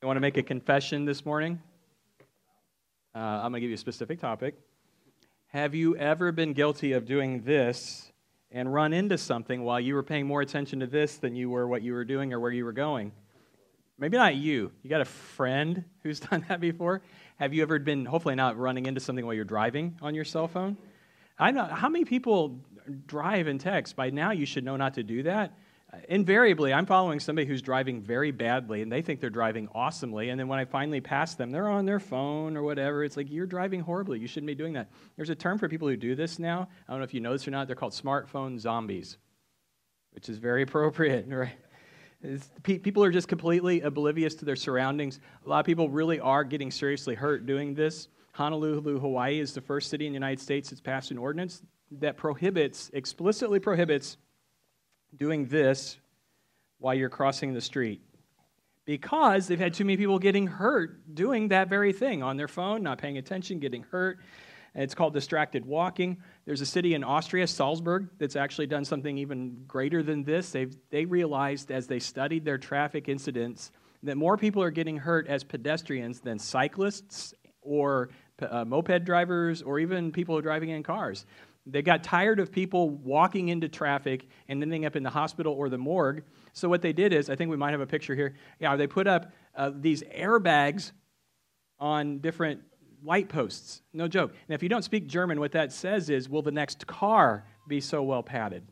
You want to make a confession this morning? Uh, I'm going to give you a specific topic. Have you ever been guilty of doing this and run into something while you were paying more attention to this than you were what you were doing or where you were going? Maybe not you. You got a friend who's done that before? Have you ever been, hopefully not running into something while you're driving on your cell phone? I know how many people drive and text. By now, you should know not to do that Uh, invariably, I'm following somebody who's driving very badly and they think they're driving awesomely. And then when I finally pass them, they're on their phone or whatever. It's like, you're driving horribly. You shouldn't be doing that. There's a term for people who do this now. I don't know if you know this or not. They're called smartphone zombies, which is very appropriate, right? Pe- people are just completely oblivious to their surroundings. A lot of people really are getting seriously hurt doing this. Honolulu, Hawaii is the first city in the United States that's passed an ordinance that prohibits, explicitly prohibits, doing this while you're crossing the street because they've had too many people getting hurt doing that very thing on their phone, not paying attention, getting hurt. And it's called distracted walking. There's a city in Austria, Salzburg, that's actually done something even greater than this. They've, they realized as they studied their traffic incidents that more people are getting hurt as pedestrians than cyclists or uh, moped drivers or even people who are driving in cars. They got tired of people walking into traffic and ending up in the hospital or the morgue. So what they did is, I think we might have a picture here. Yeah, they put up uh, these airbags on different light posts. No joke. Now, if you don't speak German, what that says is, will the next car be so well padded?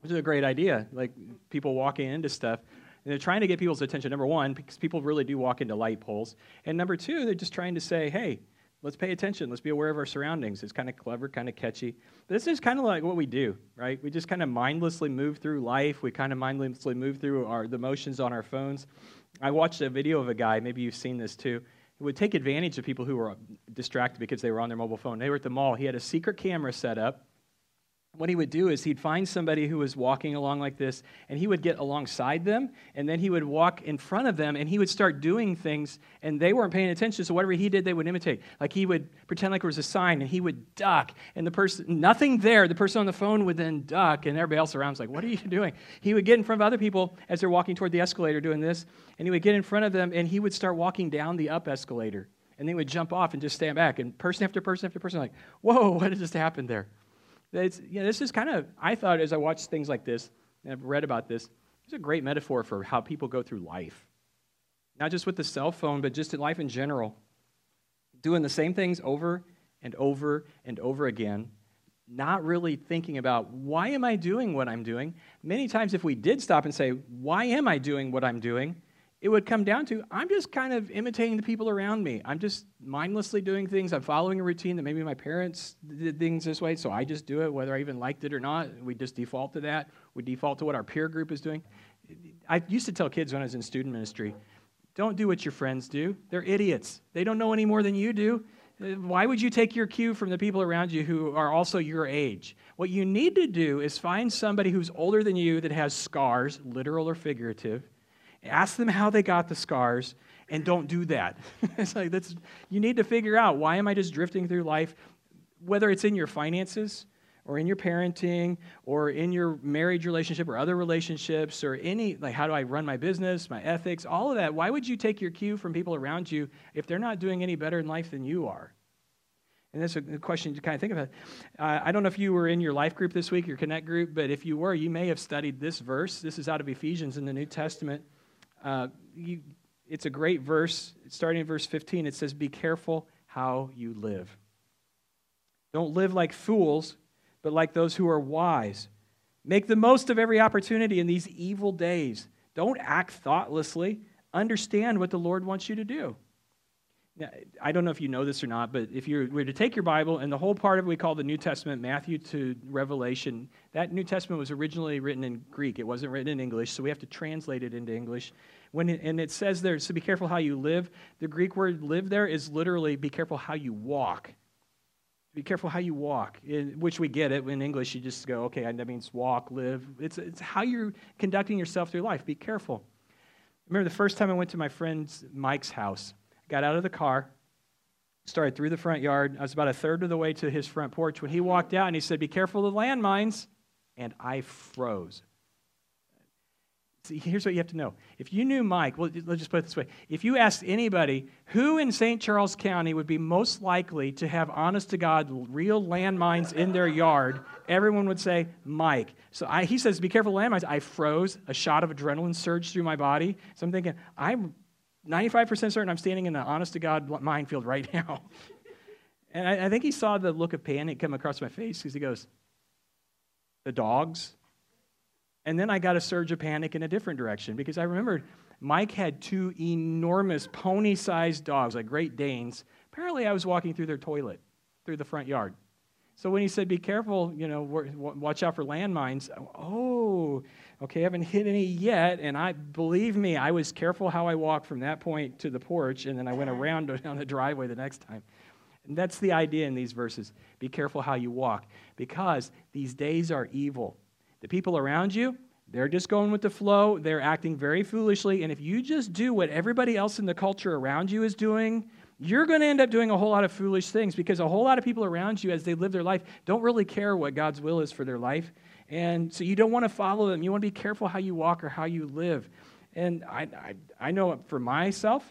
Which is a great idea. Like people walking into stuff. And they're trying to get people's attention, number one, because people really do walk into light poles. And number two, they're just trying to say, hey, Let's pay attention. Let's be aware of our surroundings. It's kind of clever, kind of catchy. This is kind of like what we do, right? We just kind of mindlessly move through life. We kind of mindlessly move through our, the motions on our phones. I watched a video of a guy, maybe you've seen this too, who would take advantage of people who were distracted because they were on their mobile phone. They were at the mall. He had a secret camera set up what he would do is he'd find somebody who was walking along like this, and he would get alongside them, and then he would walk in front of them, and he would start doing things, and they weren't paying attention, so whatever he did, they would imitate. Like he would pretend like there was a sign, and he would duck, and the person, nothing there, the person on the phone would then duck, and everybody else around was like, What are you doing? He would get in front of other people as they're walking toward the escalator doing this, and he would get in front of them, and he would start walking down the up escalator, and they would jump off and just stand back, and person after person after person, like, Whoa, what just happened there? It's, you know, this is kind of, I thought as I watched things like this, and I've read about this, it's a great metaphor for how people go through life. Not just with the cell phone, but just in life in general. Doing the same things over and over and over again, not really thinking about why am I doing what I'm doing. Many times, if we did stop and say, why am I doing what I'm doing? It would come down to I'm just kind of imitating the people around me. I'm just mindlessly doing things. I'm following a routine that maybe my parents did things this way, so I just do it, whether I even liked it or not. We just default to that. We default to what our peer group is doing. I used to tell kids when I was in student ministry don't do what your friends do. They're idiots. They don't know any more than you do. Uh, why would you take your cue from the people around you who are also your age? What you need to do is find somebody who's older than you that has scars, literal or figurative, Ask them how they got the scars and don't do that. it's like that's you need to figure out why am I just drifting through life whether it's in your finances or in your parenting or in your marriage relationship or other relationships or any like how do I run my business, my ethics, all of that. Why would you take your cue from people around you if they're not doing any better in life than you are? And that's a good question to kind of think about. Uh, I don't know if you were in your life group this week, your connect group, but if you were, you may have studied this verse. This is out of Ephesians in the New Testament. Uh, you, it's a great verse. Starting in verse 15, it says, Be careful how you live. Don't live like fools, but like those who are wise. Make the most of every opportunity in these evil days. Don't act thoughtlessly. Understand what the Lord wants you to do. I don't know if you know this or not, but if you were to take your Bible and the whole part of it we call the New Testament, Matthew to Revelation, that New Testament was originally written in Greek. It wasn't written in English, so we have to translate it into English. When it, and it says there, so be careful how you live. The Greek word live there is literally be careful how you walk. Be careful how you walk, in, which we get it. In English, you just go, okay, that means walk, live. It's, it's how you're conducting yourself through life. Be careful. Remember the first time I went to my friend Mike's house got out of the car, started through the front yard. I was about a third of the way to his front porch when he walked out and he said, Be careful of the landmines. And I froze. See, here's what you have to know. If you knew Mike, well, let's just put it this way. If you asked anybody who in St. Charles County would be most likely to have honest to God real landmines in their yard, everyone would say Mike. So I, he says, be careful of landmines. I froze. A shot of adrenaline surged through my body. So I'm thinking, I'm 95% certain I'm standing in an honest to God minefield right now. and I, I think he saw the look of panic come across my face because he goes, the dogs? And then I got a surge of panic in a different direction because I remembered Mike had two enormous pony sized dogs, like Great Danes. Apparently, I was walking through their toilet, through the front yard. So when he said, be careful, you know, watch out for landmines, oh, okay, I haven't hit any yet. And I, believe me, I was careful how I walked from that point to the porch, and then I went around down the driveway the next time. And that's the idea in these verses. Be careful how you walk, because these days are evil. The people around you, they're just going with the flow. They're acting very foolishly. And if you just do what everybody else in the culture around you is doing, you're going to end up doing a whole lot of foolish things because a whole lot of people around you, as they live their life, don't really care what God's will is for their life. And so you don't want to follow them. You want to be careful how you walk or how you live. And I, I, I know for myself,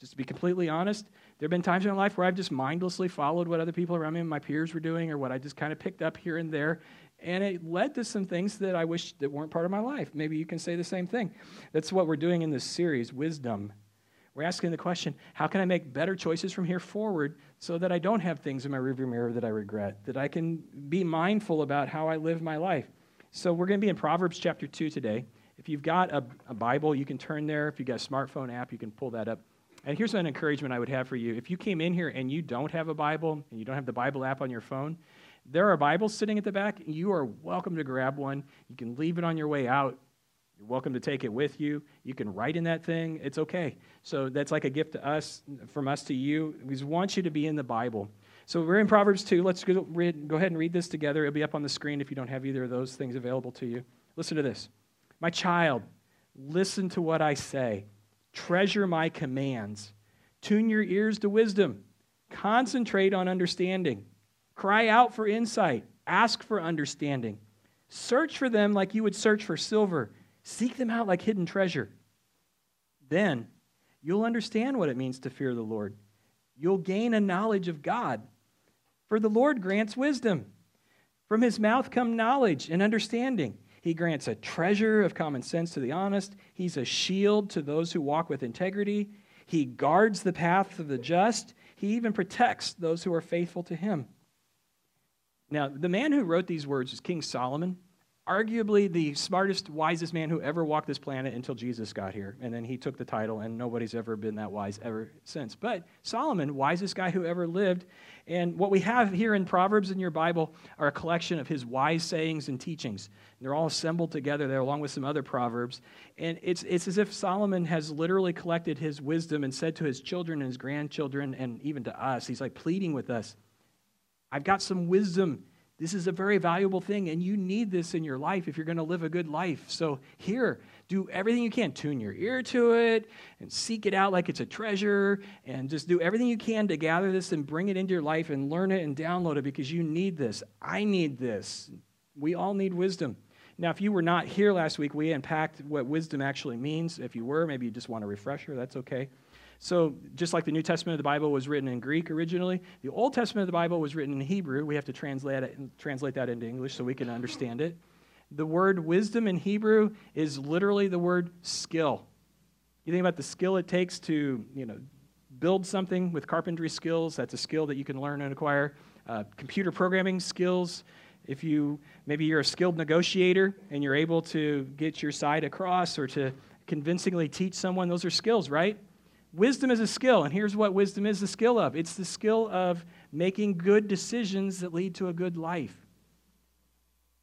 just to be completely honest, there have been times in my life where I've just mindlessly followed what other people around me, and my peers, were doing, or what I just kind of picked up here and there and it led to some things that I wish that weren't part of my life. Maybe you can say the same thing. That's what we're doing in this series, Wisdom. We're asking the question how can I make better choices from here forward so that I don't have things in my rearview mirror that I regret, that I can be mindful about how I live my life? So we're going to be in Proverbs chapter 2 today. If you've got a, a Bible, you can turn there. If you've got a smartphone app, you can pull that up. And here's an encouragement I would have for you. If you came in here and you don't have a Bible and you don't have the Bible app on your phone, there are Bibles sitting at the back. You are welcome to grab one. You can leave it on your way out. You're welcome to take it with you. You can write in that thing. It's okay. So that's like a gift to us, from us to you. We want you to be in the Bible. So we're in Proverbs 2. Let's go, read, go ahead and read this together. It'll be up on the screen if you don't have either of those things available to you. Listen to this. My child, listen to what I say. Treasure my commands. Tune your ears to wisdom. Concentrate on understanding. Cry out for insight. Ask for understanding. Search for them like you would search for silver. Seek them out like hidden treasure. Then you'll understand what it means to fear the Lord. You'll gain a knowledge of God. For the Lord grants wisdom. From his mouth come knowledge and understanding. He grants a treasure of common sense to the honest. He's a shield to those who walk with integrity. He guards the path of the just. He even protects those who are faithful to him. Now, the man who wrote these words is King Solomon, arguably the smartest, wisest man who ever walked this planet until Jesus got here. And then he took the title, and nobody's ever been that wise ever since. But Solomon, wisest guy who ever lived. And what we have here in Proverbs in your Bible are a collection of his wise sayings and teachings. They're all assembled together there along with some other Proverbs. And it's, it's as if Solomon has literally collected his wisdom and said to his children and his grandchildren, and even to us, he's like pleading with us I've got some wisdom. This is a very valuable thing, and you need this in your life if you're going to live a good life. So, here, do everything you can. Tune your ear to it and seek it out like it's a treasure, and just do everything you can to gather this and bring it into your life and learn it and download it because you need this. I need this. We all need wisdom. Now, if you were not here last week, we unpacked what wisdom actually means. If you were, maybe you just want a refresher, that's okay. So, just like the New Testament of the Bible was written in Greek originally, the Old Testament of the Bible was written in Hebrew. We have to translate, it, translate that into English so we can understand it. The word wisdom in Hebrew is literally the word skill. You think about the skill it takes to, you know, build something with carpentry skills. That's a skill that you can learn and acquire. Uh, computer programming skills. If you maybe you're a skilled negotiator and you're able to get your side across or to convincingly teach someone, those are skills, right? Wisdom is a skill, and here's what wisdom is the skill of it's the skill of making good decisions that lead to a good life.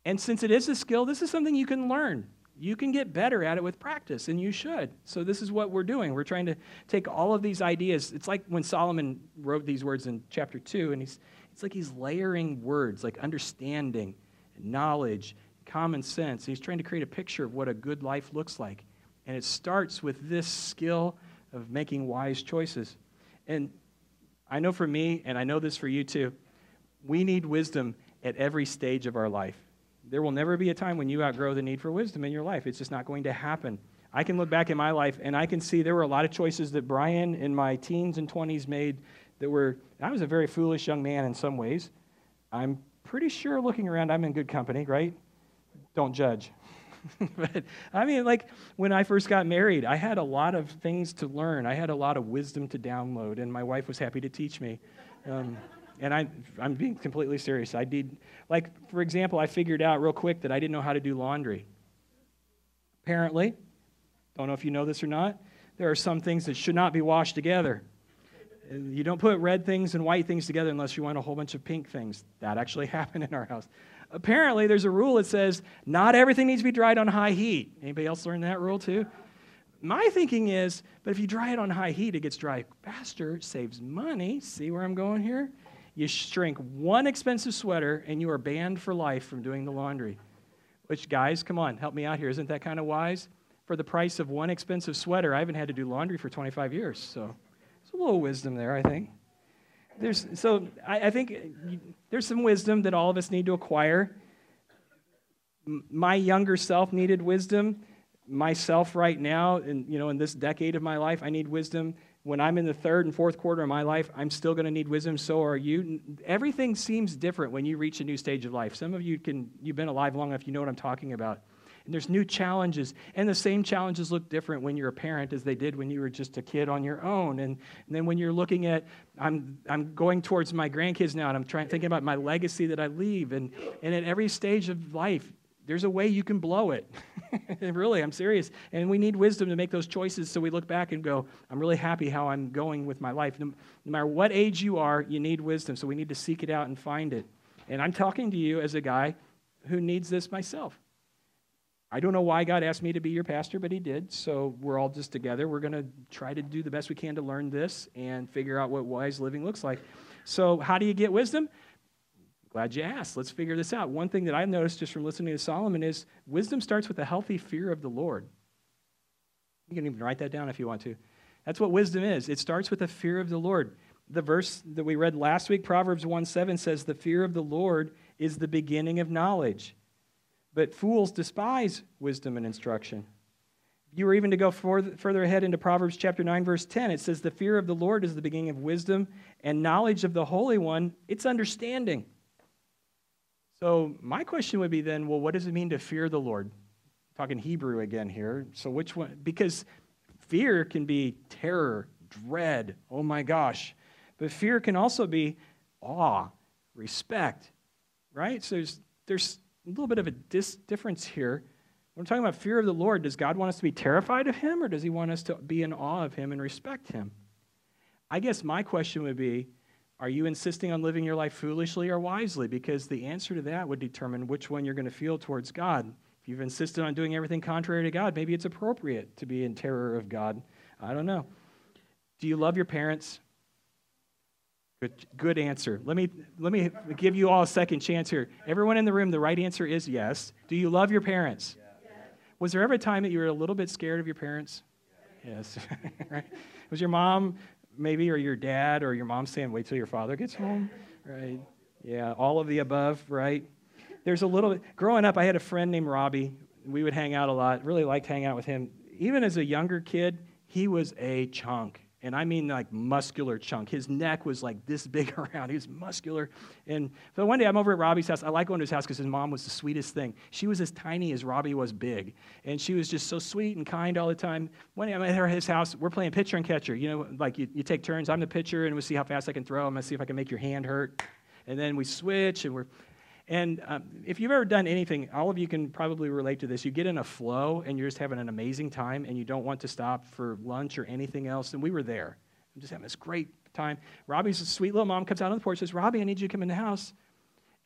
And since it is a skill, this is something you can learn. You can get better at it with practice, and you should. So, this is what we're doing. We're trying to take all of these ideas. It's like when Solomon wrote these words in chapter 2, and he's, it's like he's layering words like understanding, knowledge, common sense. He's trying to create a picture of what a good life looks like. And it starts with this skill of making wise choices. And I know for me, and I know this for you too, we need wisdom at every stage of our life. There will never be a time when you outgrow the need for wisdom in your life. It's just not going to happen. I can look back in my life and I can see there were a lot of choices that Brian in my teens and 20s made that were, I was a very foolish young man in some ways. I'm pretty sure looking around, I'm in good company, right? Don't judge. but I mean, like when I first got married, I had a lot of things to learn. I had a lot of wisdom to download, and my wife was happy to teach me. Um, and I, I'm being completely serious. I did, like, for example, I figured out real quick that I didn't know how to do laundry. Apparently, don't know if you know this or not, there are some things that should not be washed together. You don't put red things and white things together unless you want a whole bunch of pink things. That actually happened in our house. Apparently, there's a rule that says not everything needs to be dried on high heat. Anybody else learn that rule too? My thinking is, but if you dry it on high heat, it gets dry faster, saves money. See where I'm going here? You shrink one expensive sweater and you are banned for life from doing the laundry. Which, guys, come on, help me out here. Isn't that kind of wise? For the price of one expensive sweater, I haven't had to do laundry for 25 years. So there's a little wisdom there, I think. There's, so I, I think there's some wisdom that all of us need to acquire. My younger self needed wisdom. Myself right now, in, you know, in this decade of my life, I need wisdom. When I'm in the third and fourth quarter of my life, I'm still going to need wisdom. So are you. Everything seems different when you reach a new stage of life. Some of you can, you've been alive long enough, you know what I'm talking about. And there's new challenges. And the same challenges look different when you're a parent as they did when you were just a kid on your own. And, and then when you're looking at, I'm, I'm going towards my grandkids now, and I'm trying thinking about my legacy that I leave. And, and at every stage of life, there's a way you can blow it. really, I'm serious. And we need wisdom to make those choices so we look back and go, I'm really happy how I'm going with my life. No, no, matter what age you are, you need wisdom. So we need to seek it out and find it. And I'm talking to you as a guy who needs this myself. I don't know why God asked me to be your pastor, but He did. So we're all just together. We're going to try to do the best we can to learn this and figure out what wise living looks like. So, how do you get wisdom? Glad you asked. Let's figure this out. One thing that I've noticed just from listening to Solomon is wisdom starts with a healthy fear of the Lord. You can even write that down if you want to. That's what wisdom is. It starts with a fear of the Lord. The verse that we read last week, Proverbs 1 7, says, The fear of the Lord is the beginning of knowledge. But fools despise wisdom and instruction. If you were even to go further ahead into Proverbs chapter 9, verse 10, it says, The fear of the Lord is the beginning of wisdom, and knowledge of the Holy One, it's understanding. So, my question would be then, well, what does it mean to fear the Lord? I'm talking Hebrew again here. So, which one? Because fear can be terror, dread, oh my gosh. But fear can also be awe, respect, right? So, there's, there's a little bit of a dis- difference here. When we're talking about fear of the Lord, does God want us to be terrified of Him or does He want us to be in awe of Him and respect Him? I guess my question would be are you insisting on living your life foolishly or wisely? Because the answer to that would determine which one you're going to feel towards God. If you've insisted on doing everything contrary to God, maybe it's appropriate to be in terror of God. I don't know. Do you love your parents? Good, good answer. Let me, let me give you all a second chance here. Everyone in the room, the right answer is yes. Do you love your parents? Yes. Was there ever a time that you were a little bit scared of your parents? Yes. right? Was your mom maybe, or your dad, or your mom saying, wait till your father gets home? Right? Yeah, all of the above, right? There's a little. Growing up, I had a friend named Robbie. We would hang out a lot. Really liked hanging out with him. Even as a younger kid, he was a chunk and I mean like muscular chunk. His neck was like this big around. He was muscular. And so one day I'm over at Robbie's house. I like going to his house because his mom was the sweetest thing. She was as tiny as Robbie was big. And she was just so sweet and kind all the time. One day I'm at her his house. We're playing pitcher and catcher. You know, like you, you take turns. I'm the pitcher and we'll see how fast I can throw. I'm going to see if I can make your hand hurt. And then we switch and we're and um, if you've ever done anything, all of you can probably relate to this. You get in a flow and you're just having an amazing time and you don't want to stop for lunch or anything else. And we were there. I'm just having this great time. Robbie's sweet little mom comes out on the porch says, Robbie, I need you to come in the house.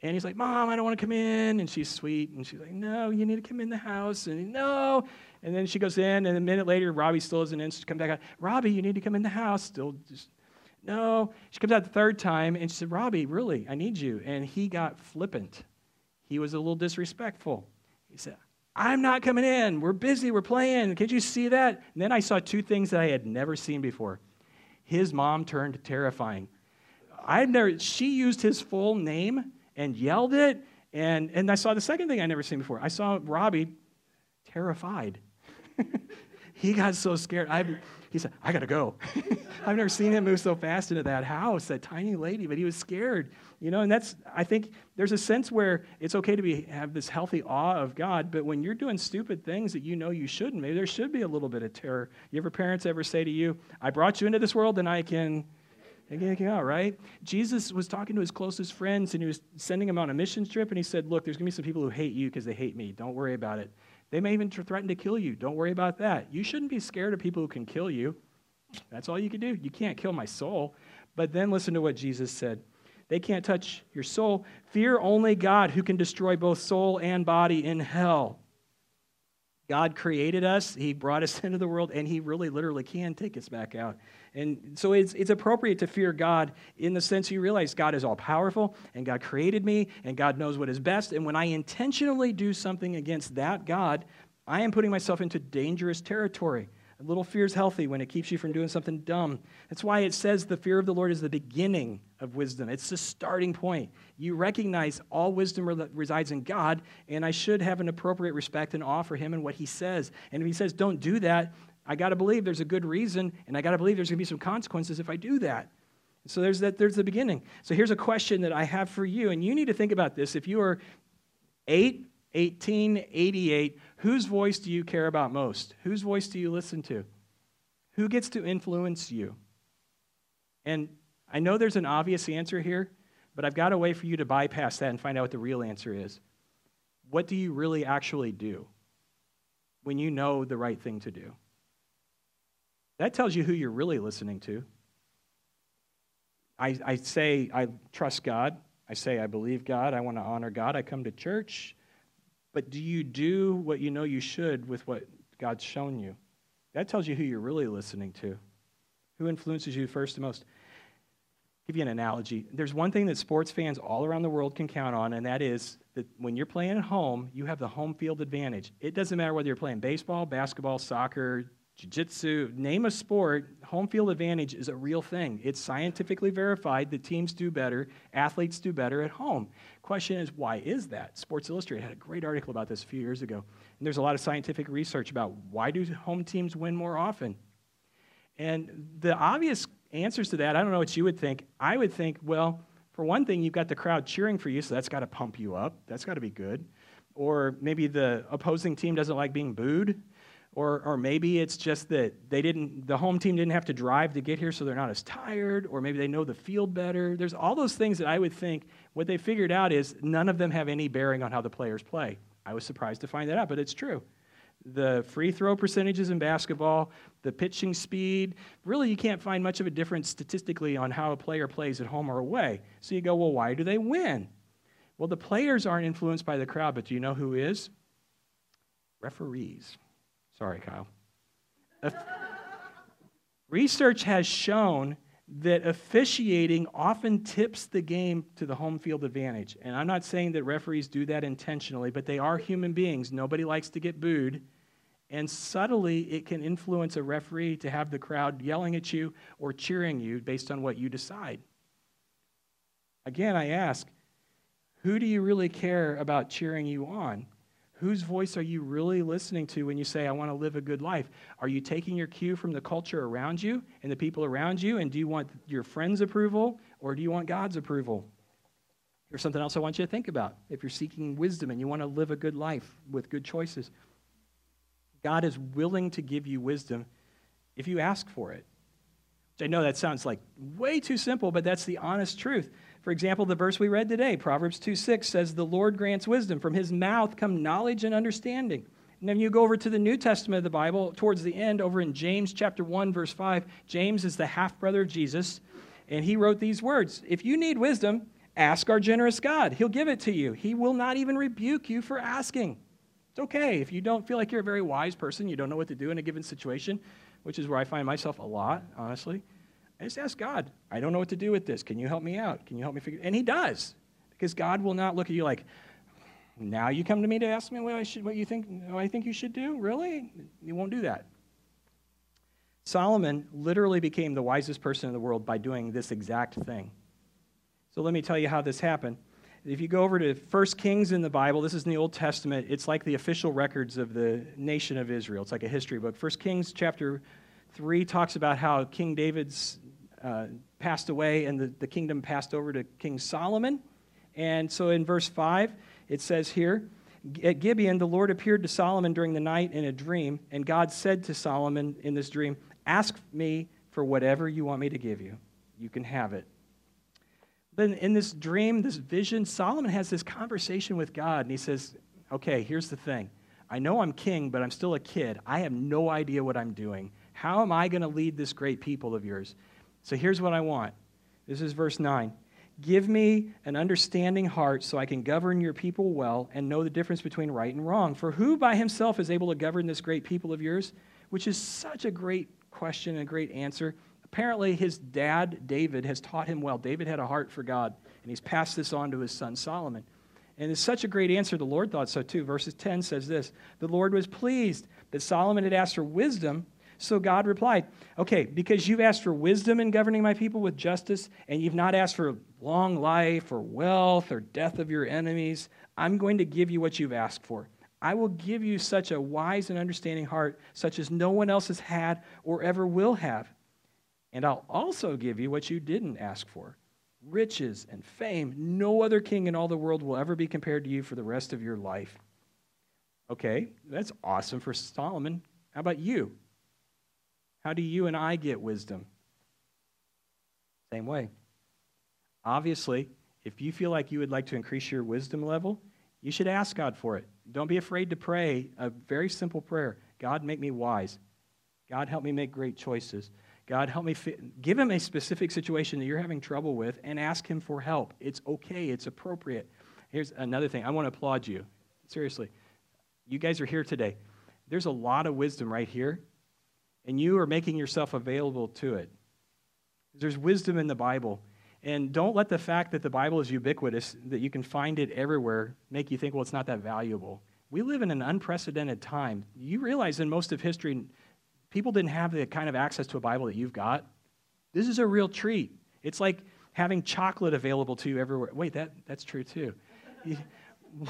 And he's like, Mom, I don't want to come in. And she's sweet. And she's like, No, you need to come in the house. And he, no. And then she goes in. And a minute later, Robbie still isn't in. She comes back out, Robbie, you need to come in the house. Still just no. She comes out the third time and she said, Robbie, really, I need you. And he got flippant. He was a little disrespectful. He said, I'm not coming in. We're busy. We're playing. Can't you see that? And then I saw two things that I had never seen before. His mom turned terrifying. I've never, she used his full name and yelled it. And, and I saw the second thing I never seen before. I saw Robbie terrified. he got so scared. I, he said, I got to go. I've never seen him move so fast into that house, that tiny lady, but he was scared. You know, and that's, I think there's a sense where it's okay to be, have this healthy awe of God, but when you're doing stupid things that you know you shouldn't, maybe there should be a little bit of terror. You ever parents ever say to you, I brought you into this world and I can out, right? Jesus was talking to his closest friends and he was sending them on a mission trip and he said, Look, there's going to be some people who hate you because they hate me. Don't worry about it. They may even threaten to kill you. Don't worry about that. You shouldn't be scared of people who can kill you. That's all you can do. You can't kill my soul. But then listen to what Jesus said. They can't touch your soul. Fear only God who can destroy both soul and body in hell. God created us, He brought us into the world, and He really literally can take us back out. And so it's, it's appropriate to fear God in the sense you realize God is all powerful, and God created me, and God knows what is best. And when I intentionally do something against that God, I am putting myself into dangerous territory. A little fear is healthy when it keeps you from doing something dumb. That's why it says the fear of the Lord is the beginning of wisdom. It's the starting point. You recognize all wisdom resides in God, and I should have an appropriate respect and awe for Him and what He says. And if He says, don't do that, I got to believe there's a good reason, and I got to believe there's going to be some consequences if I do that. So there's, that, there's the beginning. So here's a question that I have for you, and you need to think about this. If you are 8, 18, 88, whose voice do you care about most? Whose voice do you listen to? Who gets to influence you? And I know there's an obvious answer here, but I've got a way for you to bypass that and find out what the real answer is. What do you really actually do when you know the right thing to do? That tells you who you're really listening to. I, I say I trust God. I say I believe God. I want to honor God. I come to church. But do you do what you know you should with what God's shown you? That tells you who you're really listening to. Who influences you first and most? I'll give you an analogy. There's one thing that sports fans all around the world can count on, and that is that when you're playing at home, you have the home field advantage. It doesn't matter whether you're playing baseball, basketball, soccer, jiu-jitsu, name a sport, home field advantage is a real thing. It's scientifically verified that teams do better, athletes do better at home. Question is, why is that? Sports Illustrated had a great article about this a few years ago. And there's a lot of scientific research about why do home teams win more often? And the obvious answers to that, I don't know what you would think. I would think, well, for one thing, you've got the crowd cheering for you, so that's got to pump you up. That's got to be good. Or maybe the opposing team doesn't like being booed or, or maybe it's just that they didn't, the home team didn't have to drive to get here, so they're not as tired, or maybe they know the field better. There's all those things that I would think what they figured out is none of them have any bearing on how the players play. I was surprised to find that out, but it's true. The free throw percentages in basketball, the pitching speed, really you can't find much of a difference statistically on how a player plays at home or away. So you go, well, why do they win? Well, the players aren't influenced by the crowd, but do you know who is? Referees. Sorry, Kyle. Research has shown that officiating often tips the game to the home field advantage. And I'm not saying that referees do that intentionally, but they are human beings. Nobody likes to get booed. And subtly, it can influence a referee to have the crowd yelling at you or cheering you based on what you decide. Again, I ask, who do you really care about cheering you on? Whose voice are you really listening to when you say, I want to live a good life? Are you taking your cue from the culture around you and the people around you? And do you want your friends' approval or do you want God's approval? Here's something else I want you to think about. If you're seeking wisdom and you want to live a good life with good choices, God is willing to give you wisdom if you ask for it. I know that sounds like way too simple, but that's the honest truth. For example, the verse we read today, Proverbs 2 6, says, The Lord grants wisdom. From his mouth come knowledge and understanding. And then you go over to the New Testament of the Bible, towards the end, over in James chapter 1, verse 5. James is the half brother of Jesus, and he wrote these words If you need wisdom, ask our generous God. He'll give it to you. He will not even rebuke you for asking. It's okay if you don't feel like you're a very wise person, you don't know what to do in a given situation, which is where I find myself a lot, honestly. I just ask God, I don't know what to do with this. Can you help me out? Can you help me figure And he does. Because God will not look at you like, now you come to me to ask me what I should what you think what I think you should do? Really? He won't do that. Solomon literally became the wisest person in the world by doing this exact thing. So let me tell you how this happened. if you go over to 1 Kings in the Bible, this is in the Old Testament, it's like the official records of the nation of Israel. It's like a history book. 1 Kings chapter 3 talks about how King David's uh, passed away and the, the kingdom passed over to King Solomon. And so in verse 5, it says here, at Gibeon, the Lord appeared to Solomon during the night in a dream, and God said to Solomon in this dream, Ask me for whatever you want me to give you. You can have it. But in this dream, this vision, Solomon has this conversation with God, and he says, Okay, here's the thing. I know I'm king, but I'm still a kid. I have no idea what I'm doing. How am I going to lead this great people of yours? So here's what I want. This is verse 9. Give me an understanding heart so I can govern your people well and know the difference between right and wrong. For who by himself is able to govern this great people of yours? Which is such a great question and a great answer. Apparently, his dad, David, has taught him well. David had a heart for God, and he's passed this on to his son Solomon. And it's such a great answer, the Lord thought so too. Verses 10 says this The Lord was pleased that Solomon had asked for wisdom so God replied, Okay, because you've asked for wisdom in governing my people with justice, and you've not asked for long life or wealth or death of your enemies, I'm going to give you what you've asked for. I will give you such a wise and understanding heart, such as no one else has had or ever will have. And I'll also give you what you didn't ask for riches and fame. No other king in all the world will ever be compared to you for the rest of your life. Okay, that's awesome for Solomon. How about you? How do you and I get wisdom? Same way. Obviously, if you feel like you would like to increase your wisdom level, you should ask God for it. Don't be afraid to pray a very simple prayer God, make me wise. God, help me make great choices. God, help me fit. give him a specific situation that you're having trouble with and ask him for help. It's okay, it's appropriate. Here's another thing I want to applaud you. Seriously. You guys are here today. There's a lot of wisdom right here and you are making yourself available to it. There's wisdom in the Bible. And don't let the fact that the Bible is ubiquitous, that you can find it everywhere, make you think, well, it's not that valuable. We live in an unprecedented time. You realize in most of history, people didn't have the kind of access to a Bible that you've got. This is a real treat. It's like having chocolate available to you everywhere. Wait, that, that's true too.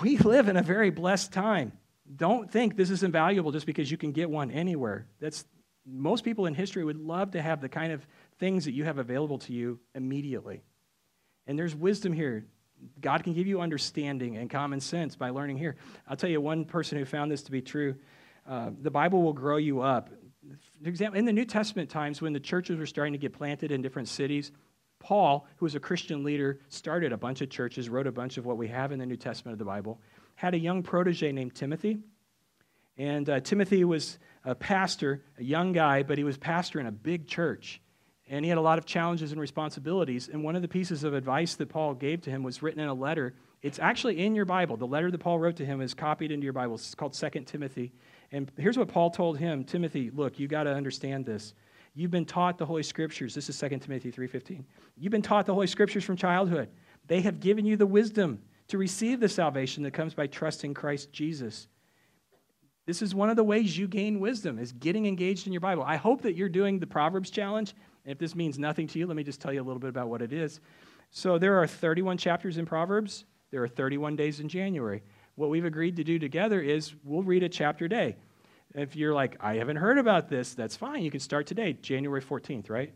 we live in a very blessed time. Don't think this is invaluable just because you can get one anywhere. That's, most people in history would love to have the kind of things that you have available to you immediately. And there's wisdom here. God can give you understanding and common sense by learning here. I'll tell you one person who found this to be true. Uh, the Bible will grow you up. For example, in the New Testament times, when the churches were starting to get planted in different cities, Paul, who was a Christian leader, started a bunch of churches, wrote a bunch of what we have in the New Testament of the Bible, had a young protege named Timothy. And uh, Timothy was a pastor, a young guy, but he was pastor in a big church. And he had a lot of challenges and responsibilities. And one of the pieces of advice that Paul gave to him was written in a letter. It's actually in your Bible. The letter that Paul wrote to him is copied into your Bible. It's called 2 Timothy. And here's what Paul told him Timothy, look, you got to understand this. You've been taught the Holy Scriptures. This is 2 Timothy 3.15. You've been taught the Holy Scriptures from childhood. They have given you the wisdom to receive the salvation that comes by trusting Christ Jesus. This is one of the ways you gain wisdom is getting engaged in your Bible. I hope that you're doing the Proverbs challenge. If this means nothing to you, let me just tell you a little bit about what it is. So there are 31 chapters in Proverbs. There are 31 days in January. What we've agreed to do together is we'll read a chapter a day. If you're like, I haven't heard about this, that's fine. You can start today, January 14th, right?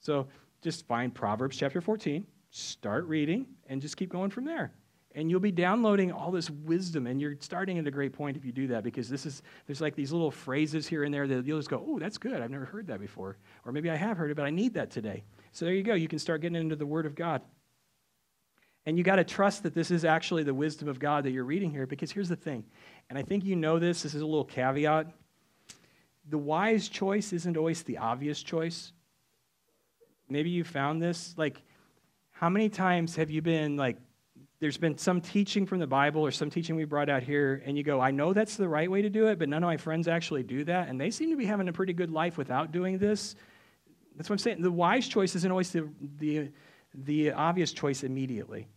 So just find Proverbs chapter 14, start reading, and just keep going from there and you'll be downloading all this wisdom and you're starting at a great point if you do that because this is there's like these little phrases here and there that you'll just go oh that's good. I've never heard that before. Or maybe i have heard it but i need that today. So there you go. You can start getting into the word of god. And you got to trust that this is actually the wisdom of god that you're reading here because here's the thing and i think you know this this is a little caveat. The wise choice isn't always the obvious choice. Maybe you found this like how many times have you been like there's been some teaching from the Bible or some teaching we brought out here, and you go, I know that's the right way to do it, but none of my friends actually do that, and they seem to be having a pretty good life without doing this. That's what I'm saying. The wise choice isn't always the, the, the obvious choice immediately.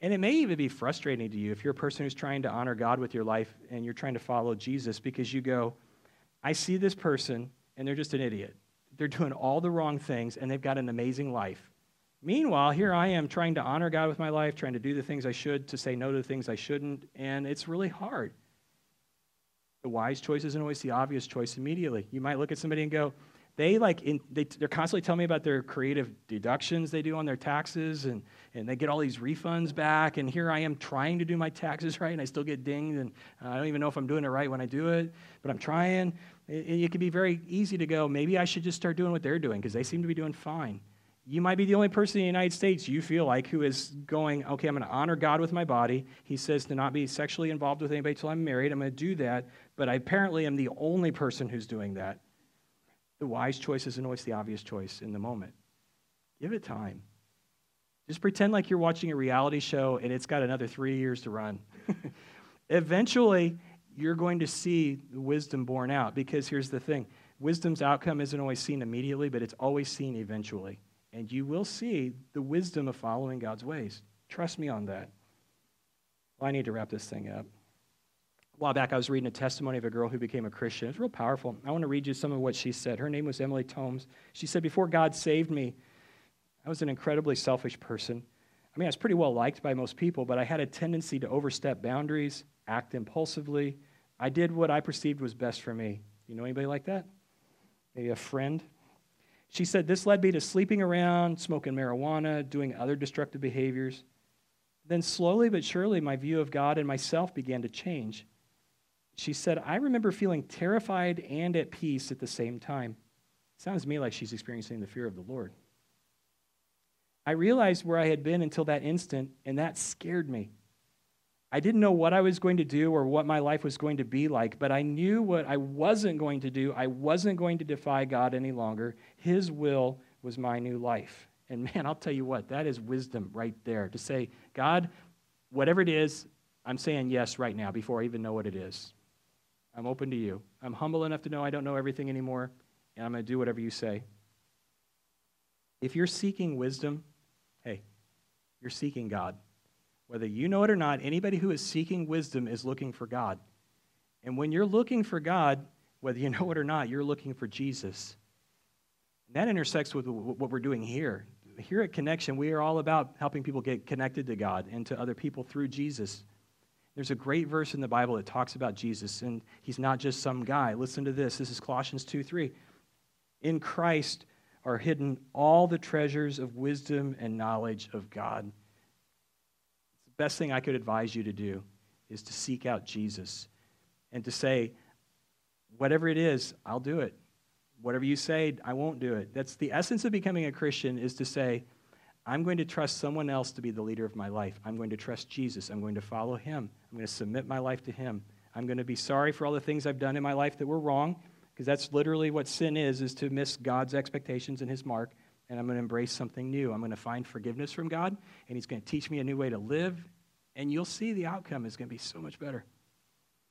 And it may even be frustrating to you if you're a person who's trying to honor God with your life and you're trying to follow Jesus because you go, I see this person and they're just an idiot. They're doing all the wrong things and they've got an amazing life. Meanwhile, here I am trying to honor God with my life, trying to do the things I should, to say no to the things I shouldn't, and it's really hard. The wise choice isn't always the obvious choice immediately. You might look at somebody and go, they like in, they, they're constantly telling me about their creative deductions they do on their taxes and, and they get all these refunds back and here i am trying to do my taxes right and i still get dinged and uh, i don't even know if i'm doing it right when i do it but i'm trying it, it can be very easy to go maybe i should just start doing what they're doing because they seem to be doing fine you might be the only person in the united states you feel like who is going okay i'm going to honor god with my body he says to not be sexually involved with anybody until i'm married i'm going to do that but i apparently am the only person who's doing that the wise choice isn't always the obvious choice in the moment. Give it time. Just pretend like you're watching a reality show and it's got another three years to run. Eventually, you're going to see wisdom borne out because here's the thing wisdom's outcome isn't always seen immediately, but it's always seen eventually. And you will see the wisdom of following God's ways. Trust me on that. Well, I need to wrap this thing up a while back, I was reading a testimony of a girl who became a Christian. It's real powerful. I want to read you some of what she said. Her name was Emily Tomes. She said, Before God saved me, I was an incredibly selfish person. I mean, I was pretty well liked by most people, but I had a tendency to overstep boundaries, act impulsively. I did what I perceived was best for me. You know anybody like that? Maybe a friend? She said, This led me to sleeping around, smoking marijuana, doing other destructive behaviors. Then, slowly but surely, my view of God and myself began to change. She said, I remember feeling terrified and at peace at the same time. Sounds to me like she's experiencing the fear of the Lord. I realized where I had been until that instant, and that scared me. I didn't know what I was going to do or what my life was going to be like, but I knew what I wasn't going to do. I wasn't going to defy God any longer. His will was my new life. And man, I'll tell you what, that is wisdom right there to say, God, whatever it is, I'm saying yes right now before I even know what it is. I'm open to you. I'm humble enough to know I don't know everything anymore, and I'm going to do whatever you say. If you're seeking wisdom, hey, you're seeking God. Whether you know it or not, anybody who is seeking wisdom is looking for God. And when you're looking for God, whether you know it or not, you're looking for Jesus. And that intersects with what we're doing here. Here at Connection, we are all about helping people get connected to God and to other people through Jesus. There's a great verse in the Bible that talks about Jesus, and he's not just some guy. Listen to this. This is Colossians 2 3. In Christ are hidden all the treasures of wisdom and knowledge of God. Best thing I could advise you to do is to seek out Jesus and to say, whatever it is, I'll do it. Whatever you say, I won't do it. That's the essence of becoming a Christian is to say, I'm going to trust someone else to be the leader of my life. I'm going to trust Jesus. I'm going to follow him. I'm going to submit my life to him. I'm going to be sorry for all the things I've done in my life that were wrong, because that's literally what sin is, is to miss God's expectations and his mark. And I'm going to embrace something new. I'm going to find forgiveness from God, and he's going to teach me a new way to live, and you'll see the outcome is going to be so much better.